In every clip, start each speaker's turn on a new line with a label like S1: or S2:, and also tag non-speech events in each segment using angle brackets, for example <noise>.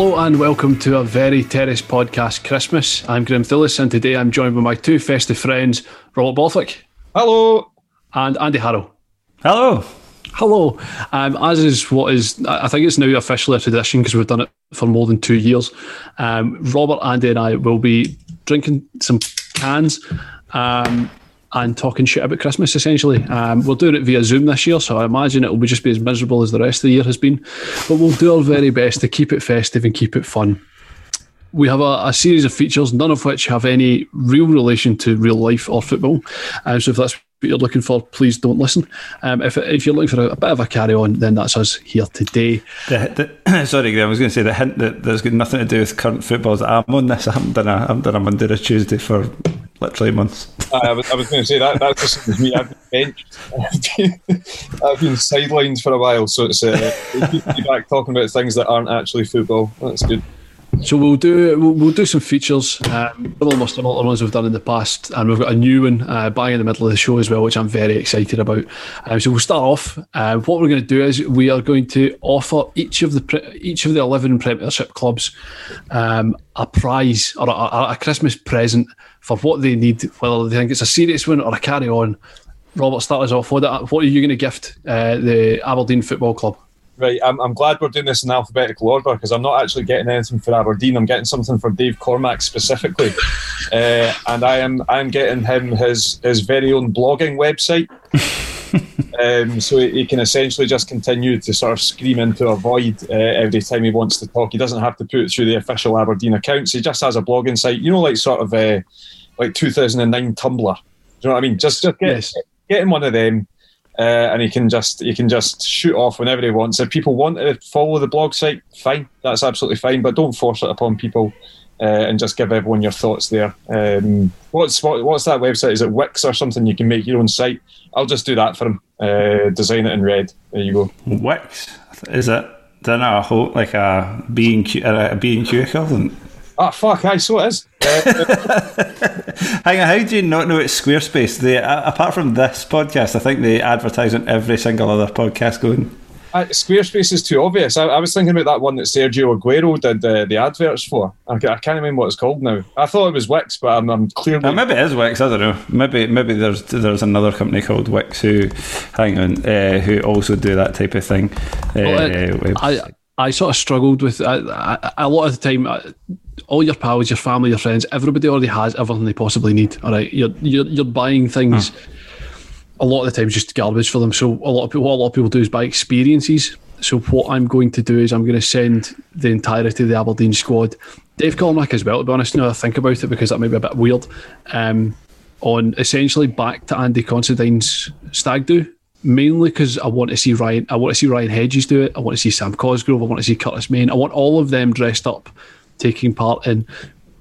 S1: Hello and welcome to a very terrace podcast Christmas. I'm Graeme Thillis and today I'm joined by my two festive friends, Robert Borthwick.
S2: Hello.
S1: And Andy Harrow.
S3: Hello.
S1: Hello. Um, as is what is, I think it's now officially a tradition because we've done it for more than two years. Um, Robert, Andy, and I will be drinking some cans. Um, and talking shit about Christmas essentially. Um, we're doing it via Zoom this year, so I imagine it will be just be as miserable as the rest of the year has been. But we'll do our very best to keep it festive and keep it fun. We have a, a series of features, none of which have any real relation to real life or football. Um, so if that's what you're looking for, please don't listen. Um, if, if you're looking for a, a, bit of a carry on, then that's us here today.
S3: The, the, <coughs> sorry, Graeme, I was going to say the hint that there's got nothing to do with current football is I'm on this. I haven't done a, I haven't done a Monday or Tuesday for literally months.
S2: I was, I was going to say that that's as me. I've been benched. <laughs> I've been sidelined for a while, so it's uh, back talking about things that aren't actually football. That's good.
S1: So we'll do we'll, we'll do some features, um, almost all the ones we've done in the past, and we've got a new one uh, in the middle of the show as well, which I'm very excited about. Um, so we'll start off. Uh, what we're going to do is we are going to offer each of the each of the eleven Premiership clubs um, a prize or a, a, Christmas present for what they need, whether they think it's a serious one or a carry on. Robert, start us off. What, what are you going to gift uh, the Aberdeen Football Club?
S2: Right, I'm, I'm glad we're doing this in alphabetical order because I'm not actually getting anything for Aberdeen. I'm getting something for Dave Cormack specifically, <laughs> uh, and I am I'm getting him his his very own blogging website, <laughs> um, so he, can essentially just continue to sort of scream into a void uh, every time he wants to talk. He doesn't have to put it through the official Aberdeen accounts. He just has a blogging site, you know, like sort of uh, like 2009 Tumblr. Do you know what I mean? Just just get, yes. get him one of them uh, and he can just he can just shoot off whenever he wants. If people want to follow the blog site, fine, that's absolutely fine. But don't force it upon people, uh, and just give everyone your thoughts there. Um, what's what, what's that website? Is it Wix or something? You can make your own site. I'll just do that for him. Uh, design it in red. There you go.
S3: Wix is it? Don't. A whole, like a B and Q, a B and Q equivalent.
S2: Oh fuck! I so it is. <laughs>
S3: Hang on, how do you not know it's Squarespace? They, uh, apart from this podcast, I think they advertise on every single other podcast going.
S2: Uh, Squarespace is too obvious. I, I, was thinking about that one that Sergio Aguero did uh, the adverts for. I, I, can't remember what it's called now. I thought it was Wix, but I'm, I'm clearly.
S3: Uh, maybe it is Wix. I don't know. Maybe maybe there's there's another company called Wix who, hang on, uh, who also do that type of thing.
S1: Well, uh, I I sort of struggled with a lot of the time all your pals, your family, your friends, everybody already has everything they possibly need. All right, you're you're, you're buying things. A lot of the times, just garbage for them. So a lot of people, what a lot of people do is buy experiences. So what I'm going to do is I'm going to send the entirety of the Aberdeen squad, Dave Cormack as well. To be honest, now I think about it because that may be a bit weird. Um, on essentially back to Andy Considine's stag do. Mainly because I want to see Ryan. I want to see Ryan Hedges do it. I want to see Sam Cosgrove. I want to see Curtis Main. I want all of them dressed up, taking part in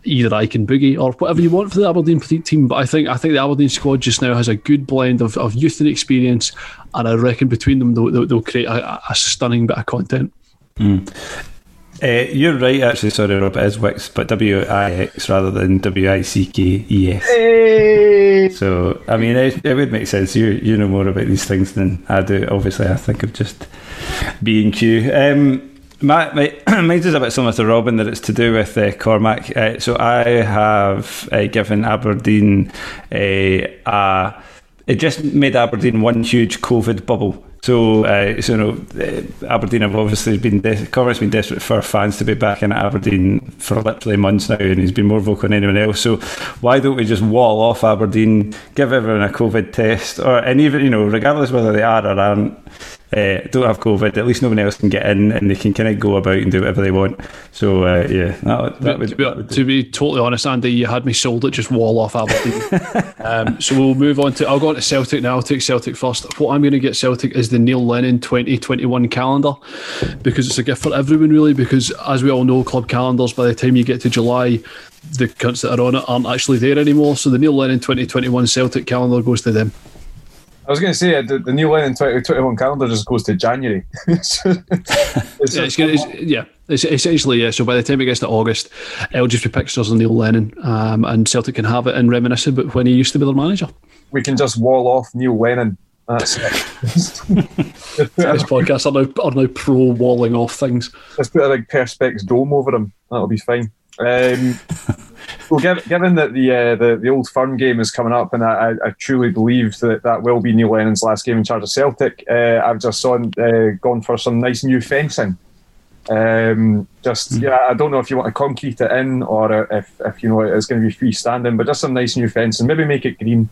S1: either I can boogie or whatever you want for the Aberdeen team. But I think I think the Aberdeen squad just now has a good blend of, of youth and experience, and I reckon between them they'll, they'll, they'll create a, a, stunning bit of content.
S3: Mm. Uh, you're right, actually. Sorry, Rob. It is Wix, but W I X rather than W I C K E S.
S2: Hey.
S3: So, I mean, it, it, would make sense. You you know more about these things than I do. Obviously, I think of just B and Q. Um, my, my <clears throat> mine is a bit similar to Robin that it's to do with uh, Cormack. Uh, so I have uh, given Aberdeen a, a. It just made Aberdeen one huge COVID bubble. So, uh, so you know, uh, Aberdeen have obviously been de- Cormack's been desperate for fans to be back in Aberdeen for literally months now, and he's been more vocal than anyone else. So, why don't we just wall off Aberdeen, give everyone a COVID test, or and even you know, regardless whether they are or aren't, uh, don't have COVID, at least no one else can get in and they can kind of go about and do whatever they want. So, uh, yeah, that, that would,
S1: to, be,
S3: that would
S1: to be totally honest, Andy, you had me sold at just wall off Aberdeen. <laughs> um, so, we'll move on to, I'll go on to Celtic now. I'll take Celtic first. What I'm going to get Celtic is the Neil Lennon 2021 calendar because it's a gift for everyone, really. Because as we all know, club calendars, by the time you get to July, the cunts that are on it aren't actually there anymore. So, the Neil Lennon 2021 Celtic calendar goes to them.
S2: I was going to say the, the Neil Lennon 2021 calendar just goes to January. <laughs> it's,
S1: yeah, it's, gonna, it's, yeah, it's essentially yeah. So by the time it gets to August, it'll just be pictures of Neil Lennon, um, and Celtic can have it and reminisce about when he used to be their manager.
S2: We can just wall off Neil Lennon. That's it. <laughs>
S1: this podcast are now, are now pro walling off things.
S2: Let's put a big perspex dome over him. That'll be fine. Um, well, given that the, uh, the the old firm game is coming up, and I, I, truly believe that that will be Neil Lennon's last game in charge of Celtic, uh, I've just saw, uh, gone for some nice new fencing. Um, just mm. yeah, I don't know if you want to concrete it in or if, if you know it's going to be freestanding, but just some nice new fencing. Maybe make it green.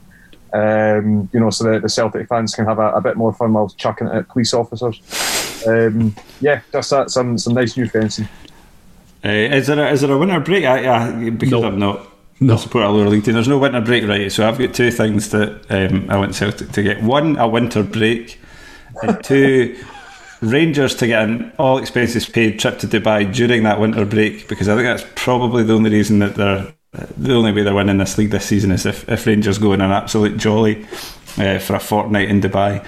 S2: Um, you know, so that the Celtic fans can have a, a bit more fun while chucking it at police officers. Um, yeah, just that, some some nice new fencing.
S3: Uh, is there a, is there a winter break? I, I, because no. I'm not
S1: no.
S3: support a lower league team. There's no winter break, right? So I've got two things that um, I want Celtic to get: one, a winter break, and <laughs> two, Rangers to get an all expenses paid trip to Dubai during that winter break. Because I think that's probably the only reason that they're the only way they're winning this league this season is if, if Rangers go in an absolute jolly uh, for a fortnight in Dubai.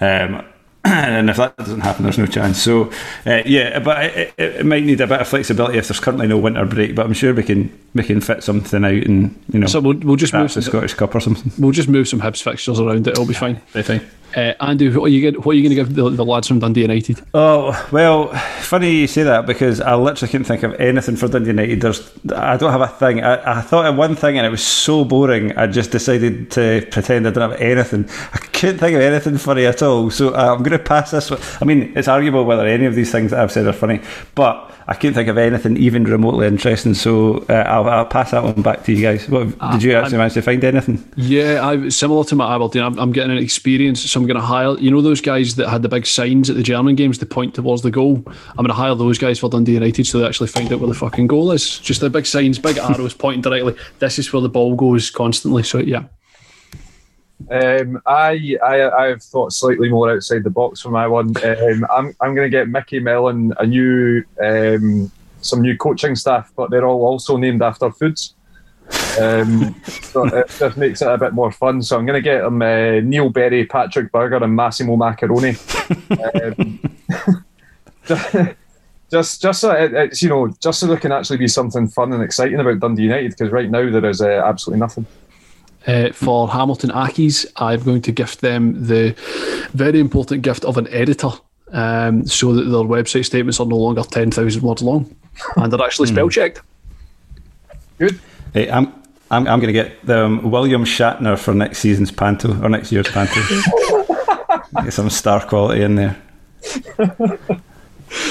S3: Um, <clears throat> and if that doesn't happen, there's no chance. So, uh, yeah, but it, it, might need a bit of flexibility if there's currently no winter break. But I'm sure we can we can fit something out, and you know,
S1: so we'll, we'll just move
S3: the Scottish Cup or something.
S1: We'll just move some Hibs fixtures around it. It'll be fine. Be fine. Uh, Andy, what are you going? To give the, the, lads from Dundee United?
S3: Oh well, funny you say that because I literally couldn't think of anything for Dundee United. There's, I don't have a thing. I, I thought of one thing and it was so boring. I just decided to pretend I didn't have anything. I couldn't think of anything funny at all. So uh, I'm going to pass this. One. I mean, it's arguable whether any of these things that I've said are funny, but I couldn't think of anything even remotely interesting. So uh, I'll, I'll, pass that one back to you guys. What, did you actually manage to find anything?
S1: Yeah, I, similar to my Aberdeen, I'm, I'm getting an experience. So I'm going to hire, you know, those guys that had the big signs at the German games to point towards the goal. I'm going to hire those guys for Dundee United so they actually find out where the fucking goal is. Just the big signs, big <laughs> arrows pointing directly. This is where the ball goes constantly. So yeah.
S2: Um, I, I I've thought slightly more outside the box for my one. Um, I'm I'm going to get Micky Mellon a new um, some new coaching staff, but they're all also named after foods. Um, so it <laughs> just makes it a bit more fun. So I'm going to get them uh, Neil Berry, Patrick Berger, and Massimo Macaroni. um, <laughs> just, just so it, it's you know, just so there can actually be something fun and exciting about Dundee United, because right now there is uh, absolutely nothing.
S1: Uh, for Hamilton Accies, I'm going to gift them the very important gift of an editor um, so that their website statements are no longer 10,000 words long and they're actually spell hmm. checked.
S2: Good.
S3: Hey, I'm, I'm, I'm going to get um, William Shatner for next season's Panto or next year's Panto. <laughs> get some star quality in there.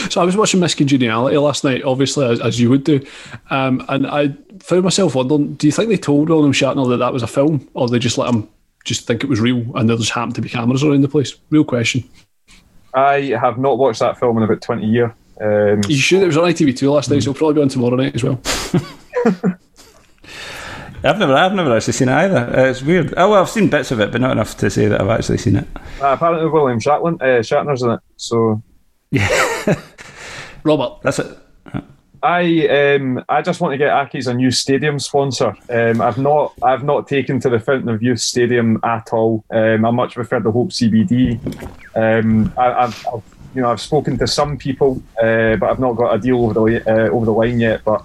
S1: So I was watching Miss Congeniality last night, obviously as, as you would do, um, and I found myself wondering: Do you think they told William Shatner that that was a film, or they just let him just think it was real, and there just happened to be cameras around the place? Real question.
S2: I have not watched that film in about twenty years. Um,
S1: You should. It was on ITV2 last night, so it'll probably be on tomorrow night as well. <laughs>
S3: I've never, I've never actually seen it either. Uh, it's weird. Oh well, I've seen bits of it, but not enough to say that I've actually seen it.
S2: uh, apparently, William Shatner, uh, Shatner's in it. So yeah. <laughs>
S1: Robert,
S3: That's it.
S2: I um I just want to get Accies a new stadium sponsor. Um, I've not I've not taken to the Fountain of Youth Stadium at all. Um, I much prefer the Hope CBD. Um, I, I've, I've you know I've spoken to some people, uh, but I've not got a deal over the uh, over the line yet. But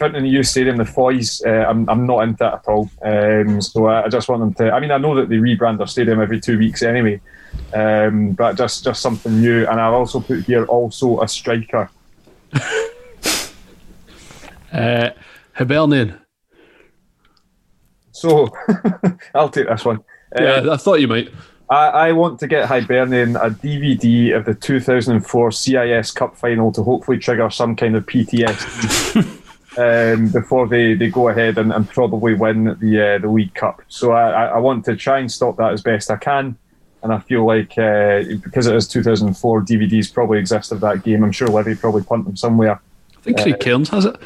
S2: Fountain of Youth Stadium, the Foys, uh, I'm I'm not into it at all. Um, so I, I just want them to. I mean, I know that they rebrand their stadium every two weeks anyway. Um, but just just something new, and I've also put here also a striker. <laughs>
S1: uh, Hibernian.
S2: So <laughs> I'll take this one. Uh,
S1: Yeah, I thought you might.
S2: I, I want to get Hibernian a DVD of the 2004 CIS Cup final to hopefully trigger some kind of PTSD <laughs> um, before they, they go ahead and, and probably win the uh, the League Cup. So I, I want to try and stop that as best I can. And I feel like uh, because it is 2004, DVDs probably exist of that game. I'm sure Levy probably punt them somewhere.
S1: I think Craig Cairns has it.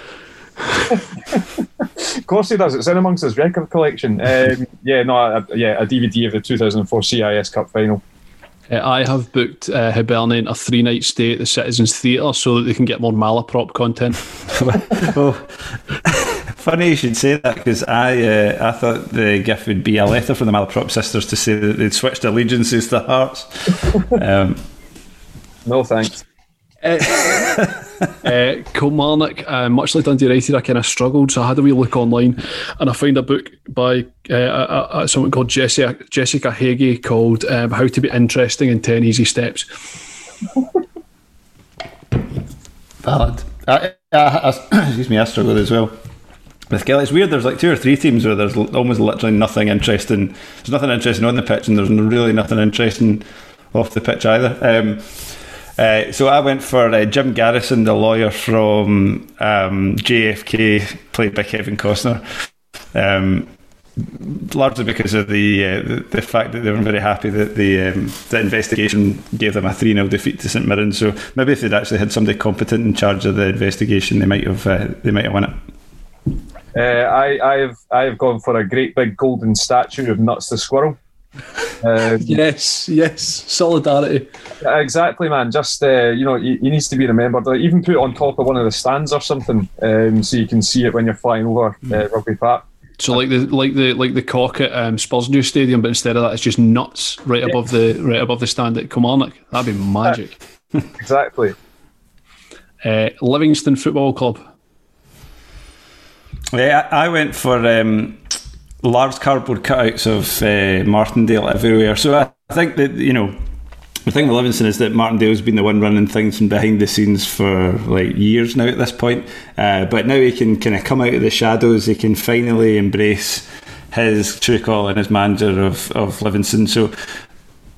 S2: Of course he does. It's in amongst his record collection. Um, yeah, no, a, yeah, a DVD of the 2004 CIS Cup final.
S1: Uh, I have booked uh, Hibernian a three night stay at the Citizens Theatre so that they can get more malaprop content. <laughs>
S3: well, funny you should say that because I uh, I thought the gift would be a letter from the Malaprop sisters to say that they'd switched allegiances to Hearts. <laughs> um,
S2: No thanks. <laughs> <laughs>
S1: uh, Kilmarnock, uh, much like Dundee United, I kind of struggled, so I had a wee look online, and I found a book by uh, uh, uh, someone called Jessica Jessica Hagee called um, "How to Be Interesting in Ten Easy Steps."
S3: valid. I, I, I, excuse me, I struggled as well. With Killie, it's weird. There's like two or three teams where there's almost literally nothing interesting. There's nothing interesting on the pitch, and there's really nothing interesting off the pitch either. Um, uh, so I went for uh, Jim Garrison, the lawyer from um, JFK, played by Kevin Costner. Um, largely because of the, uh, the the fact that they weren't very happy that the um, the investigation gave them a three 0 defeat to St Mirren. So maybe if they'd actually had somebody competent in charge of the investigation, they might have uh, they might have won it.
S2: Uh, I, I have I have gone for a great big golden statue of Nuts the Squirrel. Um,
S1: Yes, yes, solidarity.
S2: Exactly, man. Just uh, you know, he, he needs to be remembered. Like, even put on top of one of the stands or something, um, so you can see it when you're flying over uh, Rugby Park.
S1: So like the like the like the cock at um, Spurs new stadium, but instead of that, it's just nuts right above the right above the stand at Kilmarnock. That'd be magic. <laughs>
S2: Exactly.
S1: Uh, Livingston Football Club.
S3: Yeah, I I went for um, large cardboard cutouts of uh, Martindale everywhere. So I, I think that you know. The thing with Livingston is that Martindale's been the one running things from behind the scenes for like years now at this point. Uh, but now he can kind of come out of the shadows. He can finally embrace his true calling as manager of, of Livingston. So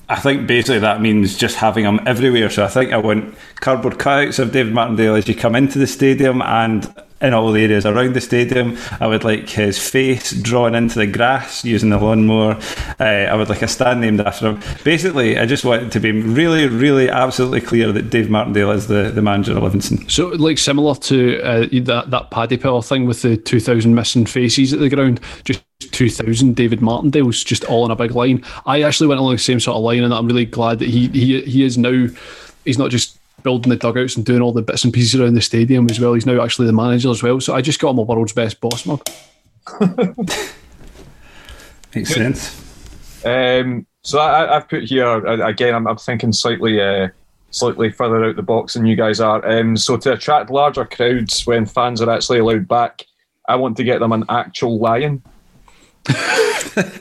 S3: I think basically that means just having him everywhere. So I think I want cardboard cutouts of David Martindale as you come into the stadium and in all the areas around the stadium. I would like his face drawn into the grass using the lawnmower. Uh, I would like a stand named after him. Basically, I just want it to be really, really, absolutely clear that Dave Martindale is the, the manager of Livingston.
S1: So like similar to uh, that that Paddy Power thing with the two thousand missing faces at the ground, just. 2000 David Martindale's just all in a big line. I actually went along the same sort of line, and I'm really glad that he he he is now. He's not just building the dugouts and doing all the bits and pieces around the stadium as well. He's now actually the manager as well. So I just got him a world's best boss mug. <laughs>
S3: Makes sense.
S2: Um, so I, I've put here uh, again. I'm, I'm thinking slightly, uh, slightly further out the box than you guys are. Um, so to attract larger crowds when fans are actually allowed back, I want to get them an actual lion. <laughs>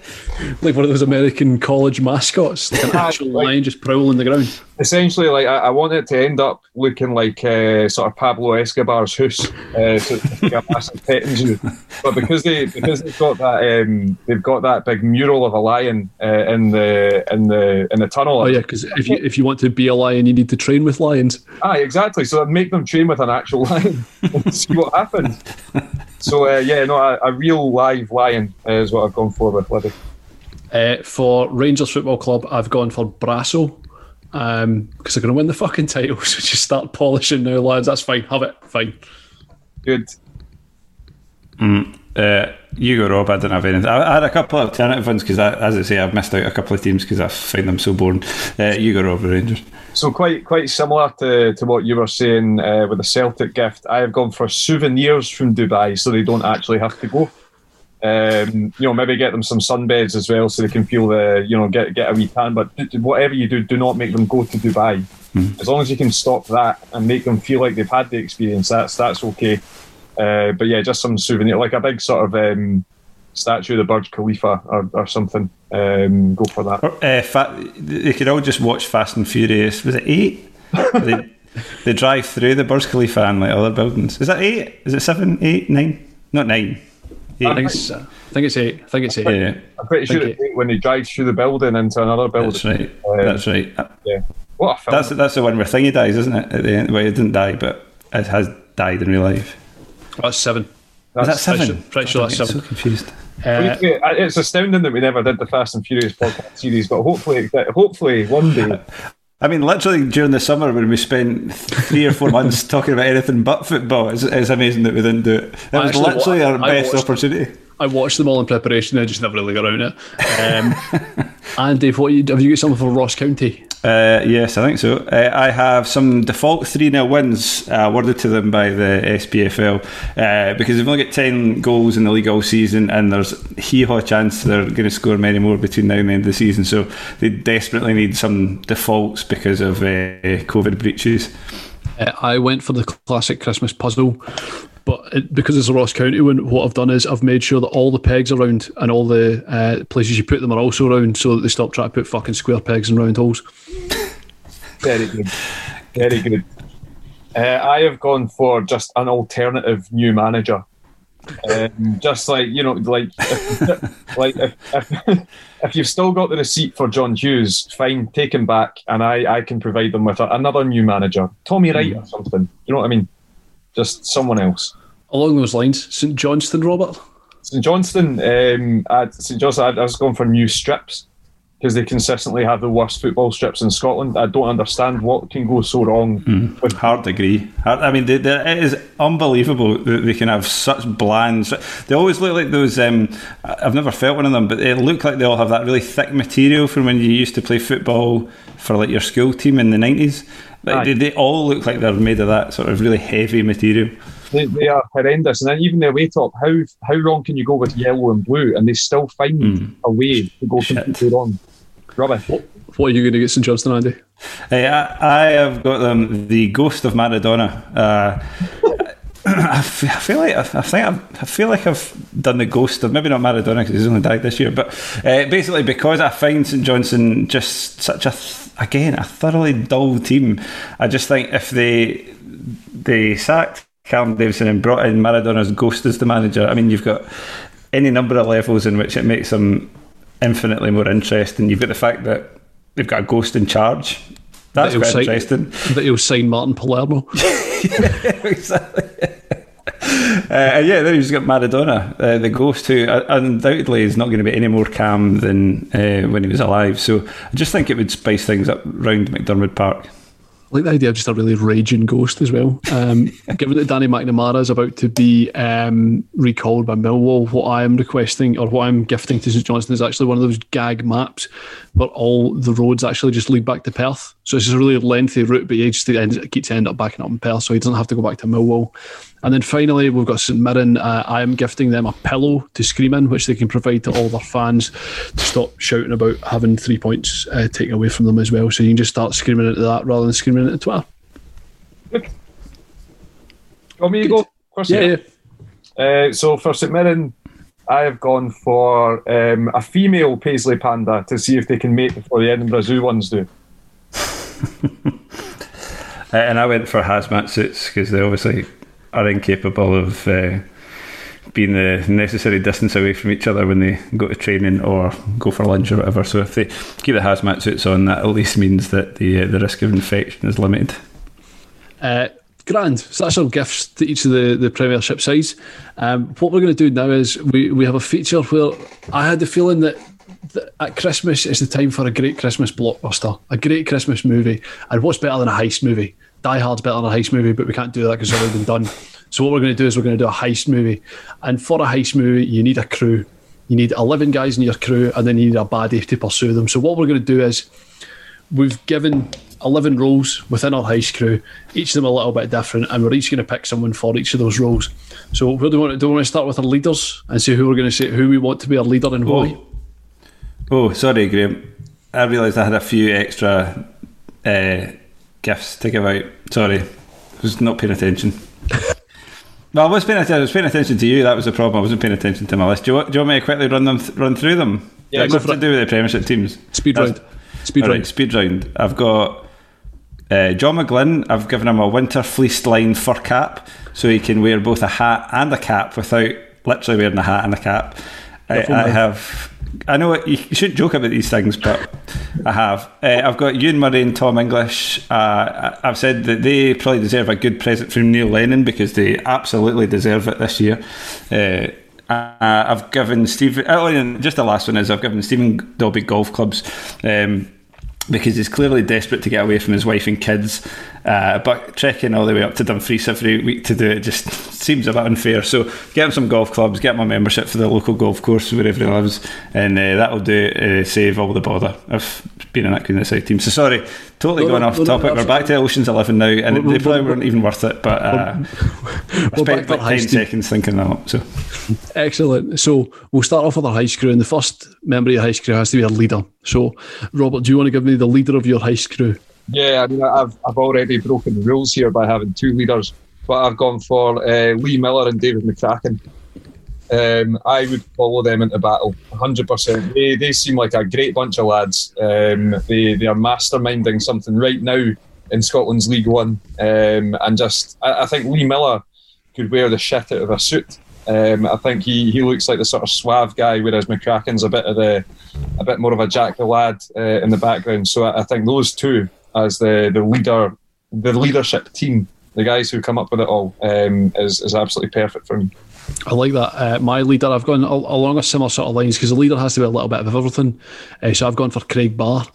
S1: Like one of those American college mascots, like an actual
S2: Like-
S1: lion just prowling the ground.
S2: Essentially, like I, I want it to end up looking like uh, sort of Pablo Escobar's house, uh, so it's like a massive petting zoo. But because they because they've got that um, they've got that big mural of a lion uh, in the in the in the tunnel.
S1: Oh yeah, because if you if you want to be a lion, you need to train with lions.
S2: Ah, exactly. So make them train with an actual lion <laughs> and see what happens. So uh, yeah, no, a, a real live lion uh, is what I've gone for with Livi.
S1: Uh, for Rangers Football Club, I've gone for Brasso. um, because they're going to win the fucking title. <laughs> So just start polishing now, lads. That's fine. Have it. Fine.
S2: Good.
S3: Uh, you go, Rob. I didn't have anything. I, I had a couple of alternative ones because, as I say, I've missed out a couple of teams because I find them so boring. Uh, you go, Rob, the Rangers.
S2: So quite quite similar to, to what you were saying uh, with the Celtic gift. I have gone for souvenirs from Dubai, so they don't actually have to go. Um, you know, maybe get them some sunbeds as well, so they can feel the you know get get a wee tan. But whatever you do, do not make them go to Dubai. As long as you can stop that and make them feel like they've had the experience, that's that's okay. Uh, but yeah, just some souvenir, like a big sort of um, statue of the Burj Khalifa or, or something. Um, go for that.
S3: Uh, fa- they could all just watch Fast and Furious. Was it eight? <laughs> they, they drive through the Burj Khalifa and like other buildings. Is that eight? Is it seven, eight, nine? Not nine. Eight.
S1: I think it's, I think it's eight. I think it's eight.
S3: yeah,
S2: I'm pretty sure
S1: Thank
S2: it's when he drives through the building into another building.
S3: that's right.
S2: Um,
S3: That's right.
S2: Yeah. What a film.
S3: That's that's the one where Thingy dies, isn't it? At the end, well, he didn't die, but it has died in real life.
S1: That's seven.
S3: Is that
S2: That's-
S3: seven?
S1: pretty sure- pretty sure that's seven.
S3: So confused.
S1: Uh,
S2: it's astounding that we never did the Fast and Furious podcast series, but hopefully, hopefully one day. <laughs>
S3: I mean, literally during the summer when we spent three or four months <laughs> talking about anything but football, it's, it's amazing that we didn't do it. That
S1: I
S3: was
S1: actually
S3: literally
S1: wa-
S3: our
S1: I
S3: best
S1: watched-
S3: opportunity.
S1: I watched them all in preparation. I just never really got around it. <laughs> Um, Andy, what you, have you got something for Ross County?
S3: Uh, yes, I think so. Uh, I have some default 3 0 wins uh, awarded to them by the SPFL uh, because they've only got 10 goals in the league all season and there's hee haw chance they're going to score many more between now and the end of the season. So they desperately need some defaults because of uh, COVID breaches.
S1: Uh, I went for the classic Christmas puzzle, but it, because it's a Ross County one, what I've done is I've made sure that all the pegs are round and all the uh, places you put them are also round so that they stop trying to put fucking square pegs in round holes.
S2: Very good. Very good. Uh, I have gone for just an alternative new manager. Um, just like you know, like if, <laughs> like if, if, if you've still got the receipt for John Hughes, fine, take him back, and I, I can provide them with a, another new manager, Tommy Wright or something. You know what I mean? Just someone else.
S1: Along those lines, St Johnstone, Robert.
S2: St Johnstone, um, at St Johnstone, I, I was going for new strips because they consistently have the worst football strips in Scotland. I don't understand what can go so wrong with
S3: Hard to agree. Hard, I mean, they, they, it is unbelievable that they can have such bland. They always look like those. Um, I've never felt one of them, but they look like they all have that really thick material from when you used to play football for like your school team in the nineties. Like, they, they all look like they're made of that sort of really heavy material.
S2: They, they are horrendous, and then even their way top. How how wrong can you go with yellow and blue, and they still find a way to go completely wrong? Rubbish.
S1: What are you going to get St Johnstone, Andy?
S3: Hey, I, I have got them the ghost of Maradona. Uh, I f- I feel like I, I think I've, I feel like I've done the ghost of maybe not Maradona because he's only died this year, but uh, basically because I find St Johnstone just such a th- again a thoroughly dull team. I just think if they they sacked Callum Davidson and brought in Maradona's ghost as the manager, I mean you've got any number of levels in which it makes them infinitely more interesting. You've got the fact that they've got a ghost in charge. That's
S1: That sign-
S3: interesting.
S1: That he'll sign Martin Palermo. <laughs>
S3: exactly. Uh, yeah, then you've got Maradona, uh, the ghost, who undoubtedly is not going to be any more calm than uh, when he was alive. So I just think it would spice things up round McDiarmid Park.
S1: I like the idea of just a really raging ghost as well. Um, <laughs> given that Danny McNamara is about to be um, recalled by Millwall, what I am requesting or what I'm gifting to St Johnstone is actually one of those gag maps where all the roads actually just lead back to Perth. So it's just a really lengthy route, but he just keeps end up backing up in Perth, so he doesn't have to go back to Millwall. And then finally, we've got St Mirren. Uh, I am gifting them a pillow to scream in, which they can provide to all their fans to stop shouting about having three points uh, taken away from them as well. So you can just start screaming into that rather than screaming into Twitter.
S2: Want me to go? First
S1: Yeah, yeah.
S2: Uh, so for St Mirren, I have gone for um, a female Paisley Panda to see if they can mate before the Edinburgh Zoo ones do. <laughs>
S3: Uh, and I went for hazmat suits because they obviously are incapable of uh, being the necessary distance away from each other when they go to training or go for lunch or whatever. So if they keep the hazmat suits on, that at least means that the uh, the risk of infection is limited.
S1: Uh, Grand. So that's our gifts to each of the, the Premiership sides. Um, what we're going to do now is we, we have a feature where I had the feeling that, at Christmas is the time for a great Christmas blockbuster, a great Christmas movie. And what's better than a heist movie? Die Hard's better than a heist movie, but we can't do that because it's already been done. So what we're going to do is we're going to do a heist movie. And for a heist movie, you need a crew. You need 11 guys in your crew, and then you need a baddie to pursue them. So what we're going to do is we've given 11 roles within our heist crew, each of them a little bit different, and we're each going to pick someone for each of those roles. So, do we want to, do we want to start with our leaders and see who we're going to say who we want to be our leader and why?
S3: Oh, sorry, Graeme. I realised I had a few extra uh, gifts to give out. Sorry, I was not paying attention. <laughs> well, I was paying attention. I was paying attention to you. That was the problem. I wasn't paying attention to my list. Do you, want, do you want me to quickly run them th- run through them?
S1: Yeah,
S3: That's
S1: go for
S3: to
S1: it.
S3: do with the Premiership teams.
S1: Speed
S3: That's-
S1: round. Speed
S3: All right,
S1: round.
S3: speed round. I've got uh, John McGlynn. I've given him a winter fleeced line fur cap, so he can wear both a hat and a cap without literally wearing a hat and a cap. I, I have. I know you shouldn't joke about these things, but I have. Uh, I've got Ewan Murray and Tom English. Uh, I've said that they probably deserve a good present from Neil Lennon because they absolutely deserve it this year. Uh, I've given Steve. Oh, just the last one is I've given Stephen Dobbie golf clubs. Um, because he's clearly desperate to get away from his wife and kids. Uh, but trekking all the way up to Dumfries every week to do it just <laughs> seems a bit unfair. So get him some golf clubs, get a membership for the local golf course wherever he lives, and uh, that'll do uh, save all the bother of being in that Queen of the South team. So sorry, totally
S1: No,
S3: going
S1: no,
S3: off
S1: no,
S3: topic. We're back to Ocean's Eleven now, and they probably
S1: we're-
S3: weren't even worth it. But uh, I spent about ten seconds thinking that up. So
S1: Excellent. So we'll start off with our high crew, and the first member of your heist crew has to be a leader. So, Robert, do you want to give me the leader of your high crew?
S2: Yeah, I mean, I've, I've already broken the rules here by having two leaders, but I've gone for uh, Lee Miller and David McCracken. Um, I would follow them into battle 100%. They, they seem like a great bunch of lads. Um, they, they are masterminding something right now in Scotland's League One. Um, and just, I, I think Lee Miller could wear the shit out of a suit. Um, I think he, he looks like the sort of suave guy, whereas McCracken's a bit of the a bit more of a Jack the lad uh, in the background. So I, I think those two as the the leader, the leadership team, the guys who come up with it all, um, is is absolutely perfect for me.
S1: I like that. Uh, my leader, I've gone al- along a similar sort of lines because the leader has to be a little bit of everything. Uh, so I've gone for Craig Barr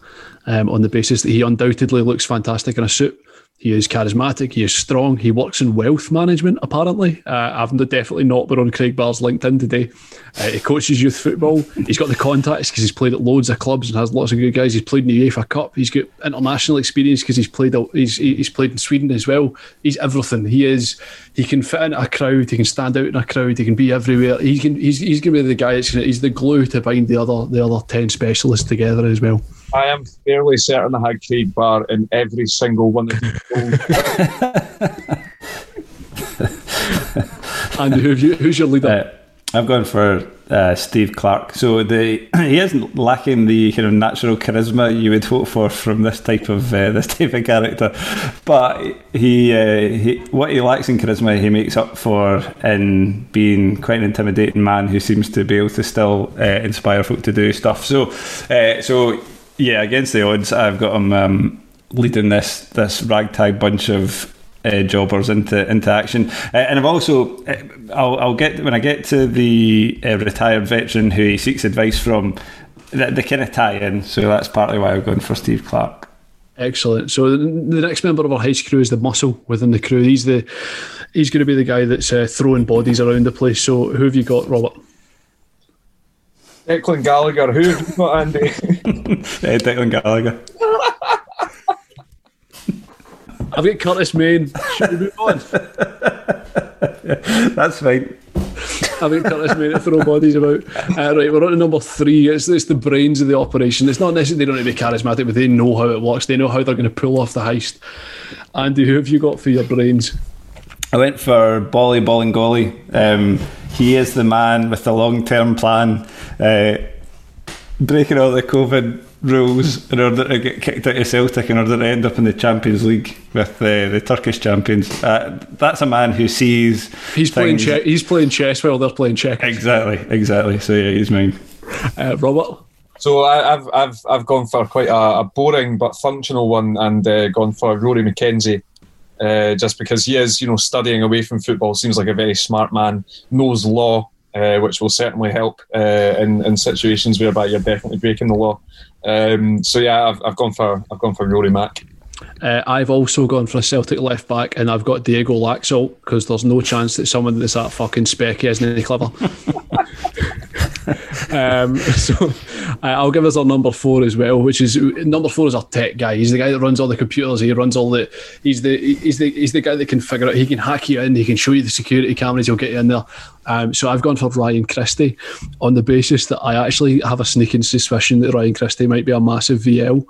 S1: um, on the basis that he undoubtedly looks fantastic in a suit. He is charismatic. He is strong. He works in wealth management, apparently. Uh, I've definitely not been on Craig Barr's LinkedIn today. Uh, he coaches youth football. He's got the contacts because he's played at loads of clubs and has lots of good guys. He's played in the UEFA Cup. He's got international experience because he's played. He's he's played in Sweden as well. He's everything. He is. He can fit in a crowd. He can stand out in a crowd. He can be everywhere. He can. He's, he's going to be the guy. That's gonna, he's the glue to bind the other the other ten specialists together as well.
S2: I am fairly certain I had Craig Barr in every single one of these <laughs> goals.
S1: Andy, who you, who's your leader?
S3: Uh, I've gone for uh, Steve Clarke. So the <clears throat> he isn't lacking the kind of natural charisma you would hope for from this type of uh, <laughs> this type of character, but he, uh, he what he lacks in charisma he makes up for in being quite an intimidating man who seems to be able to still uh, inspire folk to do stuff. So uh, so yeah, against the odds, I've got him um, leading this this ragtag bunch of uh, jobbers into into action. Uh, and I've also, uh, I'll, I'll get when I get to the uh, retired veteran who he seeks advice from. The, the kind of tie in, so that's partly why I've gone for Steve Clarke.
S1: Excellent. So the, next member of our heist crew is the muscle within the crew. He's the he's going to be the guy that's uh, throwing bodies around the place. So who have you got, Robert?
S2: Declan Gallagher, who have you got, Andy? <laughs>
S3: Uh, Declan Gallagher.
S1: I've got Curtis Main. Should we move on? <laughs>
S3: That's fine.
S1: I've got Curtis Main to throw bodies about. Uh, right, we're on to number three. It's, it's the brains of the operation. It's not necessarily they don't need to be charismatic, but they know how it works. They know how they're going to pull off the heist. Andy, who have you got for your brains?
S3: I went for Bolly Bolingoli. Um, he is the man with the long term plan, uh, breaking all the COVID rules in order to get kicked out of Celtic in order to end up in the Champions League with uh, the Turkish champions. Uh, that's a man who sees.
S1: He's playing
S3: things-
S1: chess. He's playing chess while they're playing checkers.
S3: Exactly, exactly. So yeah, he's mine.
S1: Uh, Robert.
S2: So I, I've I've I've gone for quite a, a boring but functional one, and uh, gone for Rory McKenzie. uh, just because he is, you know, studying away from football. Seems like a very smart man, knows law, uh, which will certainly help uh, in in situations whereby you're definitely breaking the law. Um, so yeah, I've, I've gone for I've gone for Rory Mack.
S1: Uh, I've also gone for a Celtic left back, and I've got Diego Laxalt because there's no chance that someone that's that fucking specky isn't any clever. <laughs> <laughs> um, so I'll give us our number four as well, which is number four is our tech guy. He's the guy that runs all the computers. He runs all the. He's the he's the he's the guy that can figure out. He can hack you in. He can show you the security cameras. He'll get you in there. Um, so I've gone for Ryan Christie on the basis that I actually have a sneaking suspicion that Ryan Christie might be a massive VL,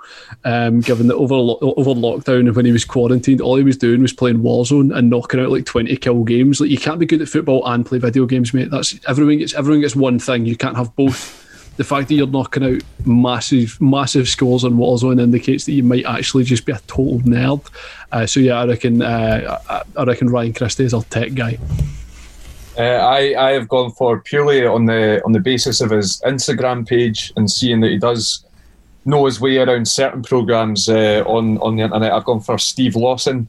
S1: um, given that over over lockdown and when he was quarantined, all he was doing was playing Warzone and knocking out like twenty kill games. Like you can't be good at football and play video games, mate. That's everyone gets everyone gets one thing. You can't have both. The fact that you're knocking out massive, massive scores on Warzone indicates that you might actually just be a total nerd. Uh, so yeah, I reckon uh, I, I reckon Ryan Christie is our tech guy.
S2: Uh, I I have gone for purely on the on the basis of his Instagram page and seeing that he does know his way around certain programs uh, on on the internet. I've gone for Steve Lawson.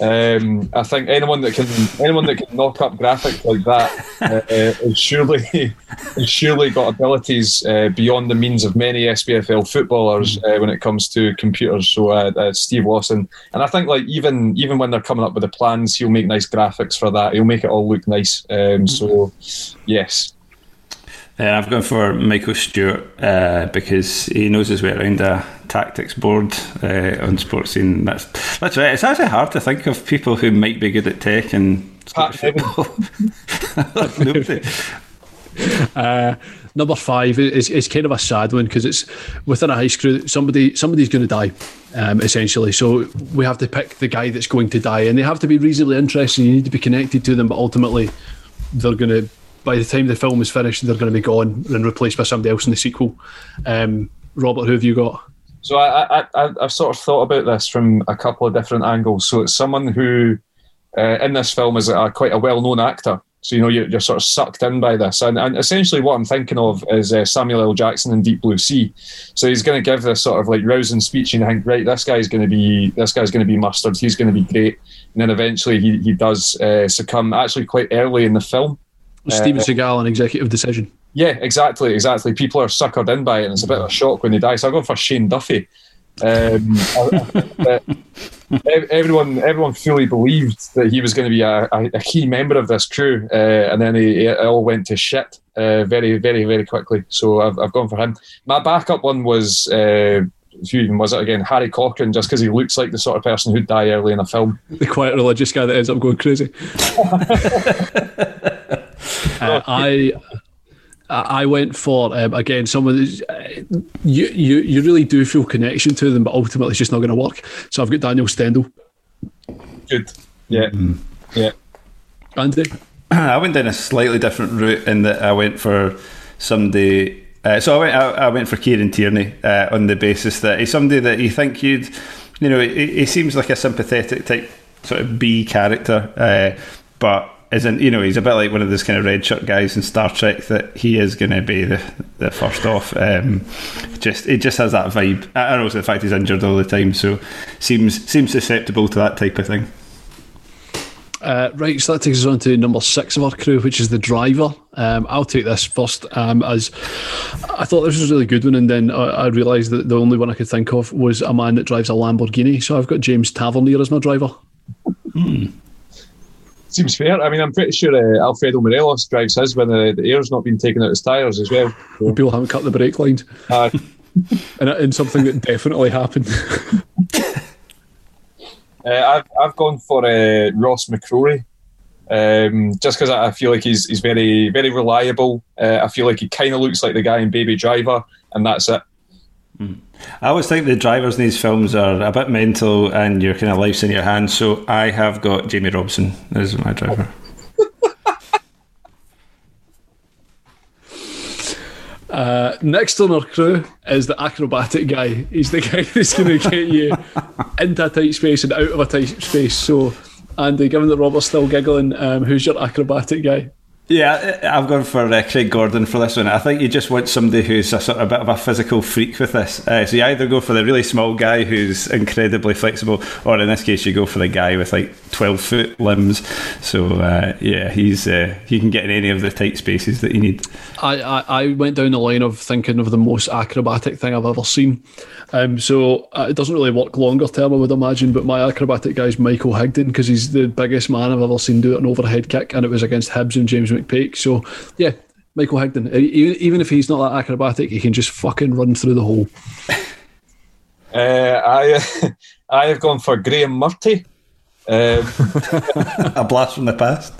S2: Um, I think anyone that can anyone that can knock up graphics like that <laughs> uh, is surely <laughs> has surely got abilities uh, beyond the means of many SPFL footballers uh, when it comes to computers. So uh, uh, Steve Lawson, and I think like even even when they're coming up with the plans, he'll make nice graphics for that. He'll make it all look nice. Um, so yes,
S3: uh, I've gone for Michael Stewart uh, because he knows his way around a tactics board uh, on Sportscene. That's that's right. It's actually hard to think of people who might be good at tech and football. <laughs>
S1: Uh, number five is, is kind of a sad one because it's within a high school. Somebody somebody's going to die, um, essentially. So we have to pick the guy that's going to die, and they have to be reasonably interesting. You need to be connected to them, but ultimately they're going to by the time the film is finished, they're going to be gone and replaced by somebody else in the sequel. Um, Robert, who have you got?
S2: So I, I, have sort of thought about this from a couple of different angles. So it's someone who, uh, in this film, is a, quite a well-known actor. So you know you're, you're sort of sucked in by this, and, and essentially what I'm thinking of is uh, Samuel L. Jackson in Deep Blue Sea. So he's going to give this sort of like rousing speech, and you think, right, this guy's going to be this guy's going to be mustard. He's going to be great, and then eventually he he does uh, succumb actually quite early in the film.
S1: Steven uh, Seagal an executive decision.
S2: Yeah, exactly, exactly. People are suckered in by it, and it's a bit of a shock when they die. So I'm going for Shane Duffy. Um, <laughs> everyone, everyone fully believed that he was going to be a, a, key member of this crew, uh, and then he, it all went to shit uh, very, very, very quickly. So I've, I've gone for him. My backup one was. Uh, who even was it again? Harry Cochrane, just because he looks like the sort of person who'd die early in a film.
S1: The quiet religious guy that ends up going crazy. <laughs> Uh, <laughs> I I went for um, again some of these. Uh, you, you you really do feel connection to them, but ultimately it's just not going to work. So I've got Daniel Stendel.
S2: Good. Yeah. Mm. Yeah.
S1: Andy. <clears throat>
S3: I went down a slightly different route in that I went for somebody. Uh, so I went. I, I, went for Kieran Tierney uh, on the basis that he's somebody that you think you'd, you know, he, he seems like a sympathetic type sort of B character, uh, but isn't you know he's a bit like one of those kind of red shirt guys in Star Trek that he is going to be the, the first off. Um, just it just has that vibe. I don't know the fact he's injured all the time, so seems seems susceptible to that type of thing.
S1: Uh, right, so that takes us on to number six of our crew, which is the driver. Um, I'll take this first, um, as I thought this was a really good one, and then I, I realised that the only one I could think of was a man that drives a Lamborghini. So I've got James Tavernier as my driver.
S3: Hmm.
S2: Seems fair. I mean, I'm pretty sure uh, Alfredo Morelos drives his when the, the air's not been taken out of his tyres as well.
S1: So. People haven't cut the brake lines. <laughs>
S2: Uh,
S1: and, and something that definitely happened. <laughs>
S2: uh, I've, I've gone for uh, Ross McCrorie. Um, just because I feel like he's he's very very reliable. Uh, I feel like he kind of looks like the guy in Baby Driver, and that's it.
S3: Mm. I always think the drivers in these films are a bit mental and your kind of life's in your hands. So I have got Jamie Robson as my driver. <laughs>
S1: Uh, next on our crew is the acrobatic guy. He's the <laughs> guy that's going to get you <laughs> into a tight space and out of a tight space. So, Andy, given that Robert's still giggling, um, who's your acrobatic guy?
S3: Yeah, I've gone for uh, Craig Gordon for this one. I think you just want somebody who's a sort of a bit of a physical freak with this. Uh, so you either go for the really small guy who's incredibly flexible, or in this case, you go for the guy with like twelve foot limbs. So uh, yeah, he's uh, he can get in any of the tight spaces that you need.
S1: I, I, I went down the line of thinking of the most acrobatic thing I've ever seen. Um, so uh, it doesn't really work longer term, I would imagine. But my acrobatic guy is Michael Higdon because he's the biggest man I've ever seen do an overhead kick, and it was against Hibs and James McPake. So yeah, Michael Higdon. Even, even if he's not that acrobatic, he can just fucking run through the hole. <laughs>
S2: Uh, I <laughs> I have gone for Graeme Murty. Um, <laughs>
S3: A blast from the past.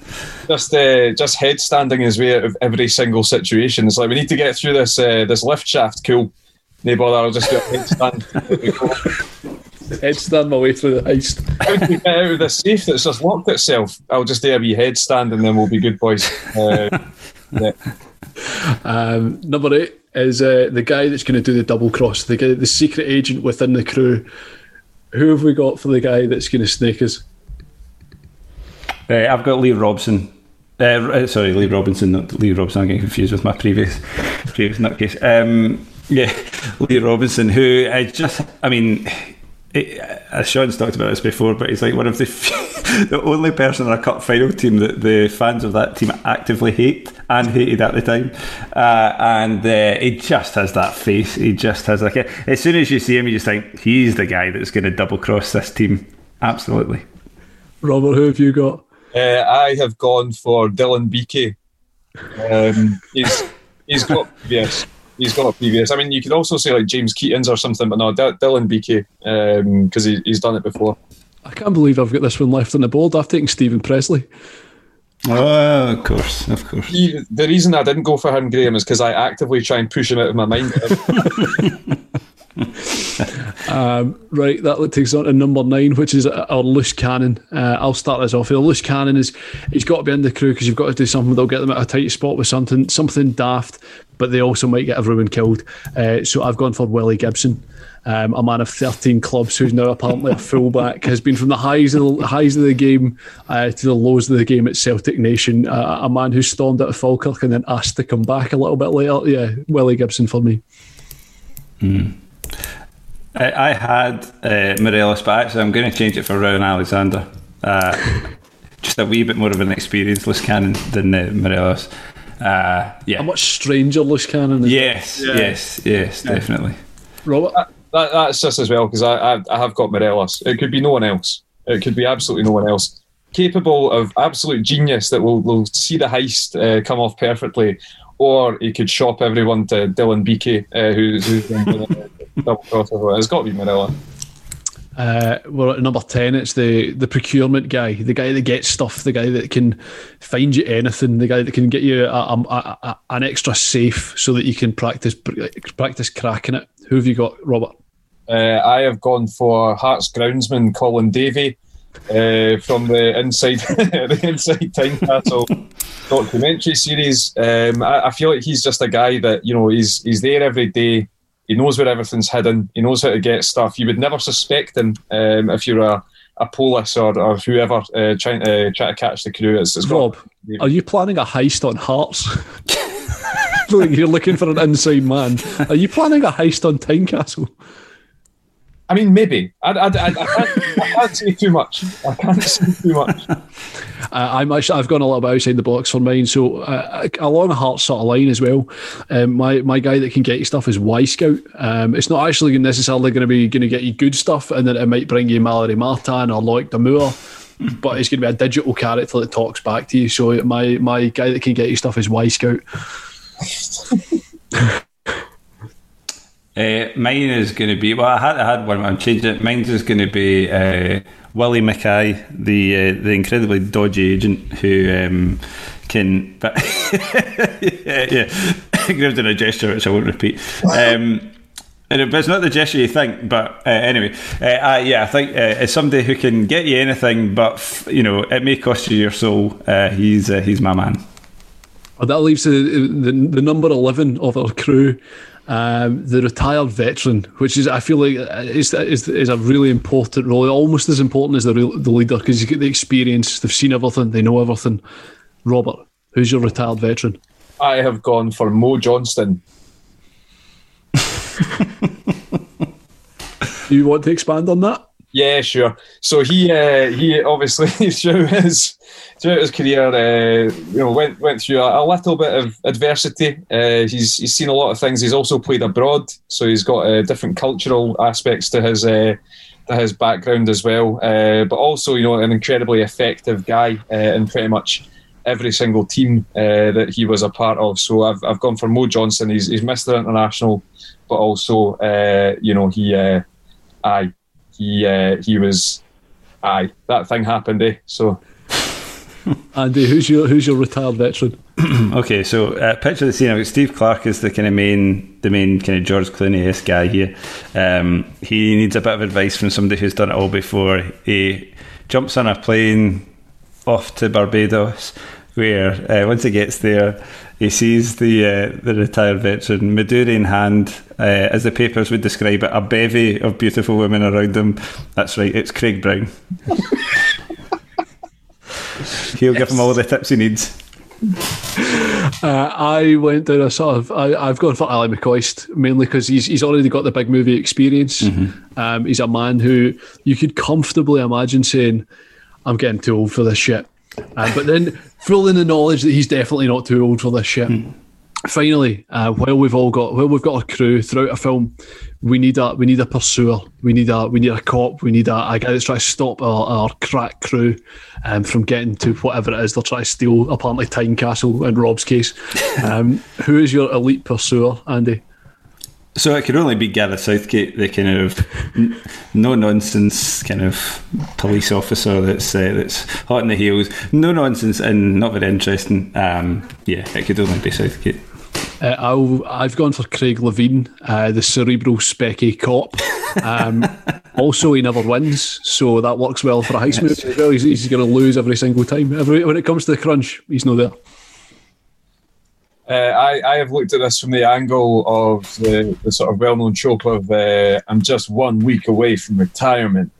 S2: just uh, just headstanding his way out of every single situation. It's like we need to get through this uh, this lift shaft. Cool. No bother. I'll just do a headstand.
S1: Headstand my way through the heist.
S2: How do we get out of this safe that's just locked itself? I'll just do a wee headstand and then we'll be good boys. Uh, <laughs> yeah.
S1: Um, number eight is uh, the guy that's going to do the double cross, the guy, the secret agent within the crew. Who have we got for the guy that's going to snake us?
S3: Uh, I've got Lee Robson. Uh, uh, sorry, Lee Robinson, not Lee Robson. I'm getting confused with my previous previous nutcase. Um, yeah, Lee Robinson, who I just, I mean, it, uh, Sean's talked about this before, but he's like one of the few, <laughs> the only person in a cup final team that the fans of that team actively hate and hated at the time. Uh, and uh, he just has that face. He just has like a, as soon as you see him, you just think he's the guy that's going to double cross this team. Absolutely.
S1: Robert, who have you got?
S2: Uh, I have gone for Dylan Beakey. Um, he's he's got <laughs> previous. He's got a previous. I mean, you could also say like James Keatings or something, but no, D- Dylan Beakey um, because he, he's done it before.
S1: I can't believe I've got this one left on the board. I've taken Steven Pressley.
S3: Oh, of course, of course.
S2: He, the reason I didn't go for him, Graeme, is because I actively try and push him out of my mind. <laughs> <laughs>
S1: Um, right, that takes on to number nine, which is our loose cannon. Uh, I'll start this off. The loose cannon is he's got to be in the crew because you've got to do something. They'll get them at a tight spot with something something daft, but they also might get everyone killed. Uh, so I've gone for Willie Gibson. Um, a man of 13 clubs who's now apparently a fullback, has been from the highs of the highs of the game uh, to the lows of the game at Celtic Nation. Uh, a man who stormed out of Falkirk and then asked to come back a little bit later. Yeah, Willie Gibson for me.
S3: I, I had uh, Morelos, but actually I'm going to change it for Rowan Alexander. Uh, just a wee bit more of an experienced loose cannon than uh, Morelos. Uh, yeah.
S1: A much stranger loose cannon. is-
S3: yes, yes, yes, definitely.
S1: Robert.
S2: that, that's just as well because I, I I have got Morelos. It could be no one else. It could be absolutely no one else. Capable of absolute genius that will will see the heist uh, come off perfectly, or he could shop everyone to Dylan Beakey, uh, who, who's been <laughs> double cross. well. It's got to be Morelos.
S1: Uh, we're at number 10. It's the, the procurement guy, the guy that gets stuff, the guy that can find you anything, the guy that can get you a, a, a, an extra safe so that you can practice practice cracking it. Who have you got, Robert?
S2: Uh, I have gone for Hearts groundsman Colin Davey uh, from the Inside <laughs> the Inside Tynecastle documentary series. Um, I, I feel like he's just a guy that you know he's he's there every day. He knows where everything's hidden. He knows how to get stuff. You would never suspect him um, if you're a, a police or, or whoever uh, trying to try to catch the crew. It's, it's got-
S1: Rob, are you planning a heist on Hearts? <laughs> you're looking for an inside man. Are you planning a heist on Tynecastle?
S2: I mean, maybe. I, I, I, I, can't, <laughs> I can't say too much. I can't say too much. <laughs>
S1: Uh, I'm actually, I've gone a little bit outside the box for mine. So uh, along a heart sort of line as well. Um, my my guy that can get you stuff is Wyscout. Um, it's not actually necessarily going to be going to get you good stuff, and then it might bring you Mallory Martin or Loic Damour. But it's going to be a digital character that talks back to you. So my my guy that can get you stuff is Wyscout. <laughs>
S3: Uh, mine is going to be well. I had I had one. I'm changing it. Mine is going to be uh, Willie McKay, the uh, the incredibly dodgy agent who um, can. But <laughs> yeah, yeah. <laughs> Graeme's done a gesture which I won't repeat. Um, but it's not the gesture you think. But uh, anyway, uh, uh, yeah, I think uh, it's somebody who can get you anything, but f- you know it may cost you your soul. He's he's my man.
S1: Well, that leaves the, the the number eleven of our crew, um, the retired veteran, which is I feel like uh, is is, is a really important role, almost as important as the real, the leader because you get the experience, they've seen everything, they know everything. Robert, Who's your retired veteran?
S2: I have gone for Mo Johnston.
S1: Do <laughs> you want to expand on that?
S2: Yeah, sure. So he uh, he obviously <laughs> throughout his throughout his career, uh, you know, went went through a, a little bit of adversity. Uh, he's he's seen a lot of things. He's also played abroad, so he's got uh, different cultural aspects to his uh, to his background as well. Uh, but also, you know, an incredibly effective guy in pretty much every single team that he was a part of. So I've I've gone for Mo Johnston. He's he's Mr. International, but also, you know, he aye he uh, he was aye that thing happened. Eh? So. <laughs>
S1: Andy, who's your who's your retired veteran? <clears throat>
S3: okay, so uh, picture the scene. I've got Steve Clarke is the kind of main, the main kind of George Clooney-esque guy here. Um, he needs a bit of advice from somebody who's done it all before. He jumps on a plane off to Barbados, where uh, once he gets there, he sees the uh, the retired veteran, Maduri in hand, uh, as the papers would describe it, a bevy of beautiful women around him. That's right, it's Craig Brown. <laughs> He'll give him all the tips he needs.
S1: Uh, I went down a sort of. I, I've gone for Ally McCoist mainly because he's he's already got the big movie experience. Um, he's a man who you could comfortably imagine saying, "I'm getting too old for this shit," uh, but then full in the knowledge that he's definitely not too old for this shit. Finally, uh, while we've all got while we've got a crew throughout a film, we need a we need a pursuer, we need a we need a cop, we need a, a guy that's trying to stop our, our crack crew um, from getting to whatever it is they're trying to steal. Apparently, Tynecastle in Rob's case. <laughs> Um, who is your elite pursuer, Andy?
S3: So it could only be Gareth Southgate, the kind of n- no nonsense kind of police officer that's uh, that's hot in the heels, no nonsense and not very interesting. Um, yeah, it could only be Southgate.
S1: Uh, I'll, I've gone for Craig Levein, uh, the cerebral specky cop. Um, <laughs> also, he never wins, so that works well for a heist movie as well. He's, he's going to lose every single time. Every, when it comes to the crunch, he's not there.
S2: Uh, I, I have looked at this from the angle of the, the sort of well-known trope of uh, I'm just one week away from retirement,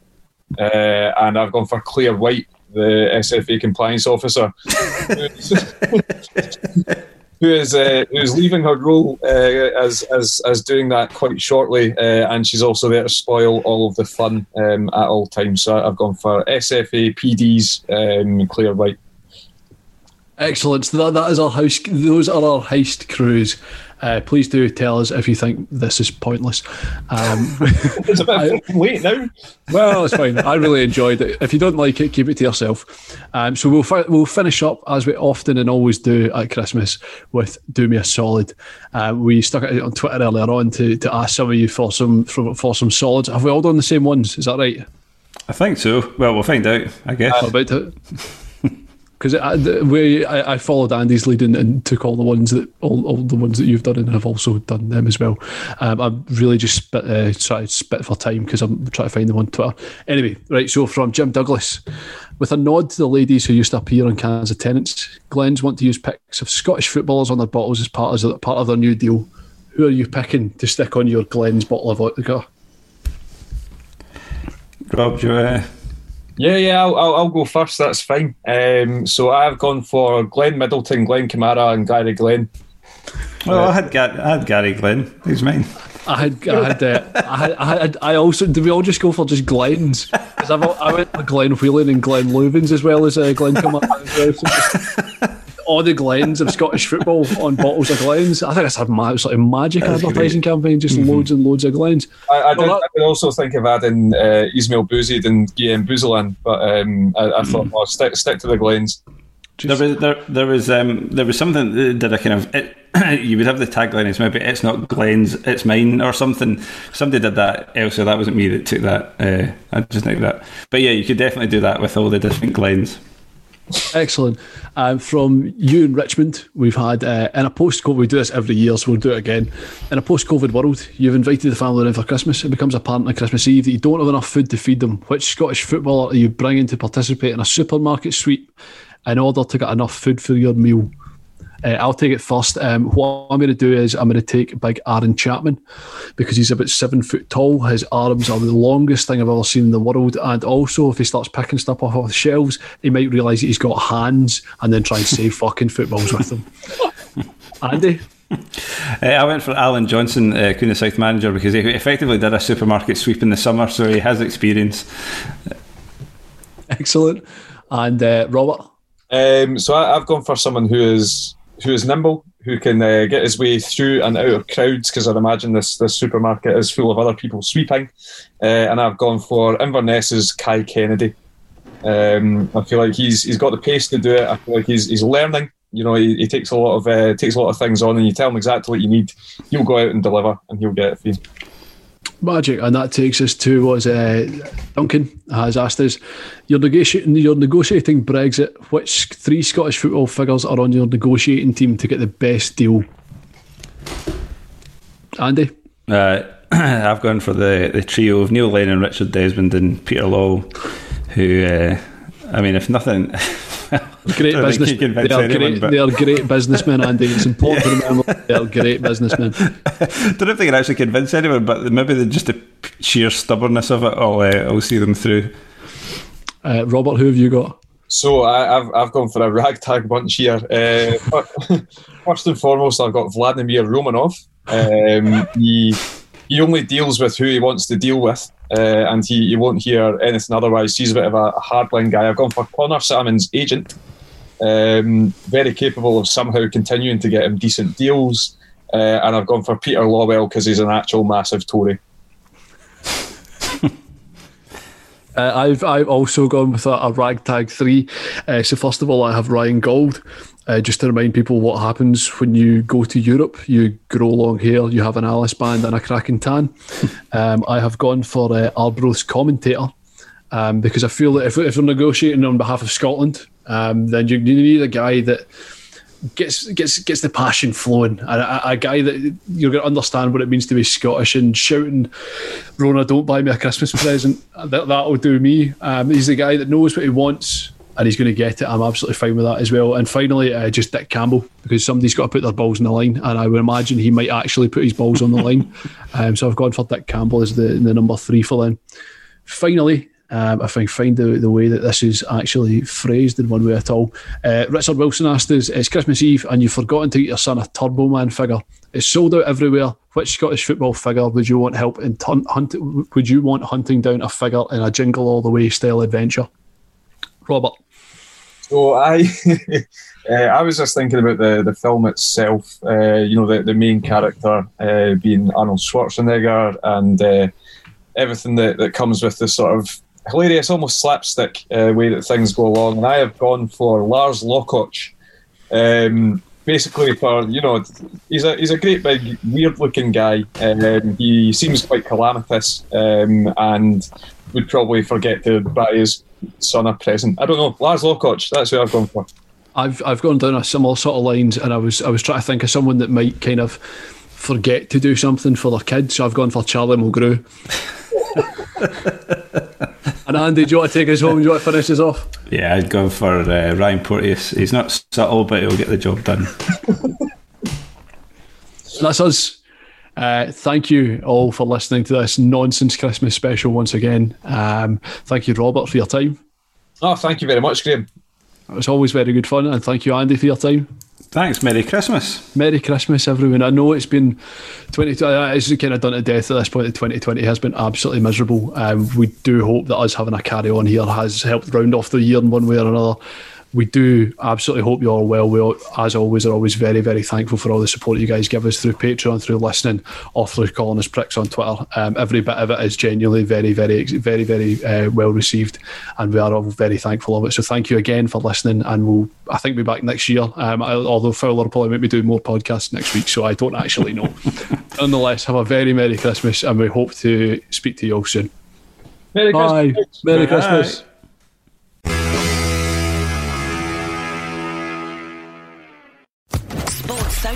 S2: uh, and I've gone for Claire White, the SFA compliance officer, <laughs> who is uh, who is leaving her role uh, as as as doing that quite shortly, uh, and she's also there to spoil all of the fun um, at all times. So I've gone for SFA PDs um, Claire White.
S1: Excellent. So that, that is our house. Those are our heist crews. Uh, please do tell us if you think this is pointless. Um, <laughs>
S2: It's a bit fucking late now.
S1: well, it's fine. I really enjoyed it. If you don't like it, keep it to yourself. Um, so we'll fi- we'll finish up as we often and always do at Christmas with "Do Me a Solid." Uh, we stuck it on Twitter earlier on to, to ask some of you for some for, for some solids. Have we all done the same ones? Is that right?
S3: I think so. Well, we'll find out. I guess.
S1: What about it? Because we, I, I followed Andy's lead and, and took all the ones that all, all the ones that you've done and have also done them as well. Um, I'm really just spit, uh, trying to spit for time because I'm trying to find them on Twitter. Anyway, right. So from Jim Douglas, with a nod to the ladies who used to appear on cans of Tennent's, Glens want to use pics of Scottish footballers on their bottles as part as part of their new deal. Who are you picking to stick on your Glens bottle of vodka?
S3: Rob, do you, uh,
S2: Yeah, yeah, I'll, I'll, I'll go first. That's fine. Um, so I've gone for Glenn Middleton, Glenn Kamara, and Gary Glenn.
S3: well, I had, Gar- I had Gary Glenn. He's mine.
S1: I had, I had, uh, I had, I had, I also. Did we all just go for just Glens? Because I went for Glenn Whelan and Glenn Loovens as well as uh, Glenn Kamara as well. So just all the Glens of Scottish football on bottles of Glens. I think that's a ma- sort of magic advertising campaign. Just loads and loads of Glens.
S2: I, I, did,
S1: Well,
S2: I
S1: that-
S2: could also think of adding uh, Ismail Bouzid and Guillaume Bouzelan, but um, I, I thought, well, stick, stick to the Glens.
S3: There was there, there was um, there was something that did a kind of it, <coughs> you would have the tagline is maybe it's not Glenn's it's mine or something. Somebody did that. Also, that wasn't me that took that. Uh, I just think that. But yeah, you could definitely do that with all the different Glens.
S1: Excellent. Um, from you in Richmond, we've had uh, in a post-COVID. We do this every year, so we'll do it again. In a post-COVID world, you've invited the family in for Christmas. It becomes apparent on Christmas Eve that you don't have enough food to feed them. Which Scottish footballer are you bringing to participate in a supermarket sweep in order to get enough food for your meal? Uh, I'll take it first. Um, what I'm going to do is I'm going to take big Aaron Chapman because he's about seven foot tall. His arms are the longest thing I've ever seen in the world. And also, if he starts picking stuff off of the shelves, he might realise that he's got hands and then try and save <laughs> fucking footballs with them. <laughs> Andy?
S3: Uh, I went for Allan Johnston, uh, Queen of South manager, because he effectively did a supermarket sweep in the summer, so he has experience.
S1: Excellent. And uh, Robert?
S2: Um, so I, have gone for someone who is who is nimble, who can uh, get his way through and out of crowds, because I'd imagine this this supermarket is full of other people sweeping. Uh, and I've gone for Inverness's Kai Kennedy. Um, I feel like he's he's got the pace to do it. I feel like he's he's learning. You know, he, he takes a lot of uh, takes a lot of things on, and you tell him exactly what you need. He'll go out and deliver, and he'll get it for you.
S1: Magic, and that takes us to what uh, Duncan has asked us: you're negotiating, you're negotiating Brexit. Which three Scottish football figures are on your negotiating team to get the best deal? Andy,
S3: uh, <clears throat> I've gone for the the trio of Neil Lennon, Richard Desmond, and Peter Law. Who, uh, I mean, if nothing. <laughs>
S1: great business. They are, anyone, great, they are great businessmen, Andy. It's important to remember they are great businessmen. <laughs>
S3: don't know if they can actually convince anyone, but maybe the, just the sheer stubbornness of it, I'll, uh, I'll see them through.
S1: Uh, Robert, who have you got?
S2: So I, have I've gone for a ragtag bunch here. Uh, <laughs> first and foremost, I've got Vladimir Romanov. Um, he he only deals with who he wants to deal with, uh, and he, he won't hear anything otherwise. He's a bit of a, a hardline guy. I've gone for Conor Sammon's agent, um, very capable of somehow continuing to get him decent deals, uh, and I've gone for Peter Lawwell because he's an actual massive Tory. <laughs>
S1: Uh, I've I've also gone with a, a ragtag three. Uh, so first of all, I have Ryan Gauld. Uh, just to remind people what happens when you go to Europe, you grow long hair, you have an Alice band and a cracking tan. <laughs> um, I have gone for uh, Arbroath's commentator um, because I feel that if, if we're negotiating on behalf of Scotland, um, then you, you need a guy that gets gets gets the passion flowing. A, a, a, guy that you're going to understand what it means to be Scottish and shouting, "Rona, don't buy me a Christmas present." <laughs> that that'll do me. Um, he's the guy that knows what he wants and he's going to get it. I'm absolutely fine with that as well. And finally, uh, just Dick Campbell because somebody's got to put their balls on the line, and I would imagine he might actually put his balls on the line. <laughs> Um, so I've gone for Dick Campbell as the the number three for them. Finally, um, if I find the, the way that this is actually phrased in one way at all. Uh, Richard Wilson asked us, It's Christmas Eve and you've forgotten to get your son a Turbo Man figure. It's sold out everywhere. Which Scottish football figure would you want help in t- hunt- would you want hunting down a figure in a jingle all the way style adventure? Robert.
S2: So I, <laughs> uh, I was just thinking about the, the film itself. Uh, you know, the, the main character uh, being Arnold Schwarzenegger and uh, everything that, that comes with the sort of hilarious, almost slapstick uh, way that things go along. And I have gone for Lars Lokotsch. Um, basically, for you know, he's a he's a great big weird looking guy. Um, he seems quite calamitous um, and would probably forget to buy his son a present. I don't know. Lars Lokotsch. That's who I've gone for.
S1: I've I've gone down a similar sort of lines, and I was I was trying to think of someone that might kind of forget to do something for their kids. So I've gone for Charlie Mulgrew. <laughs> <laughs> and Andy, do you want to take us home? Do you want to finish us off?
S3: Yeah, I'd go for uh, Ryan Porteous. He's not subtle, but he'll get the job done. <laughs>
S1: That's us. Uh, thank you all for listening to this nonsense Christmas special once again. Um, thank you, Robert, for your time.
S2: Oh, thank you very much, Graeme.
S1: It was always very good fun, and thank you, Andy, for your time.
S3: Thanks. Merry Christmas.
S1: Merry Christmas, everyone. I know it's been 20. Uh, it's kind of done to death at this point. 2020 has been absolutely miserable. Um, we do hope that us having a carry on here has helped round off the year in one way or another we do absolutely hope you're all well. We, as always, are always very, very thankful for all the support you guys give us through Patreon, through listening, or through calling us pricks on Twitter. Um, every bit of it is genuinely very, very, very, very uh, well received, and we are all very thankful of it. So thank you again for listening, and we'll, I think, be back next year. Um, although Fowler probably might be doing more podcasts next week, so I don't actually know. <laughs> Nonetheless, have a very Merry Christmas, and we hope to speak to you all soon.
S2: Merry
S1: Bye.
S2: Christmas.
S1: Merry Christmas.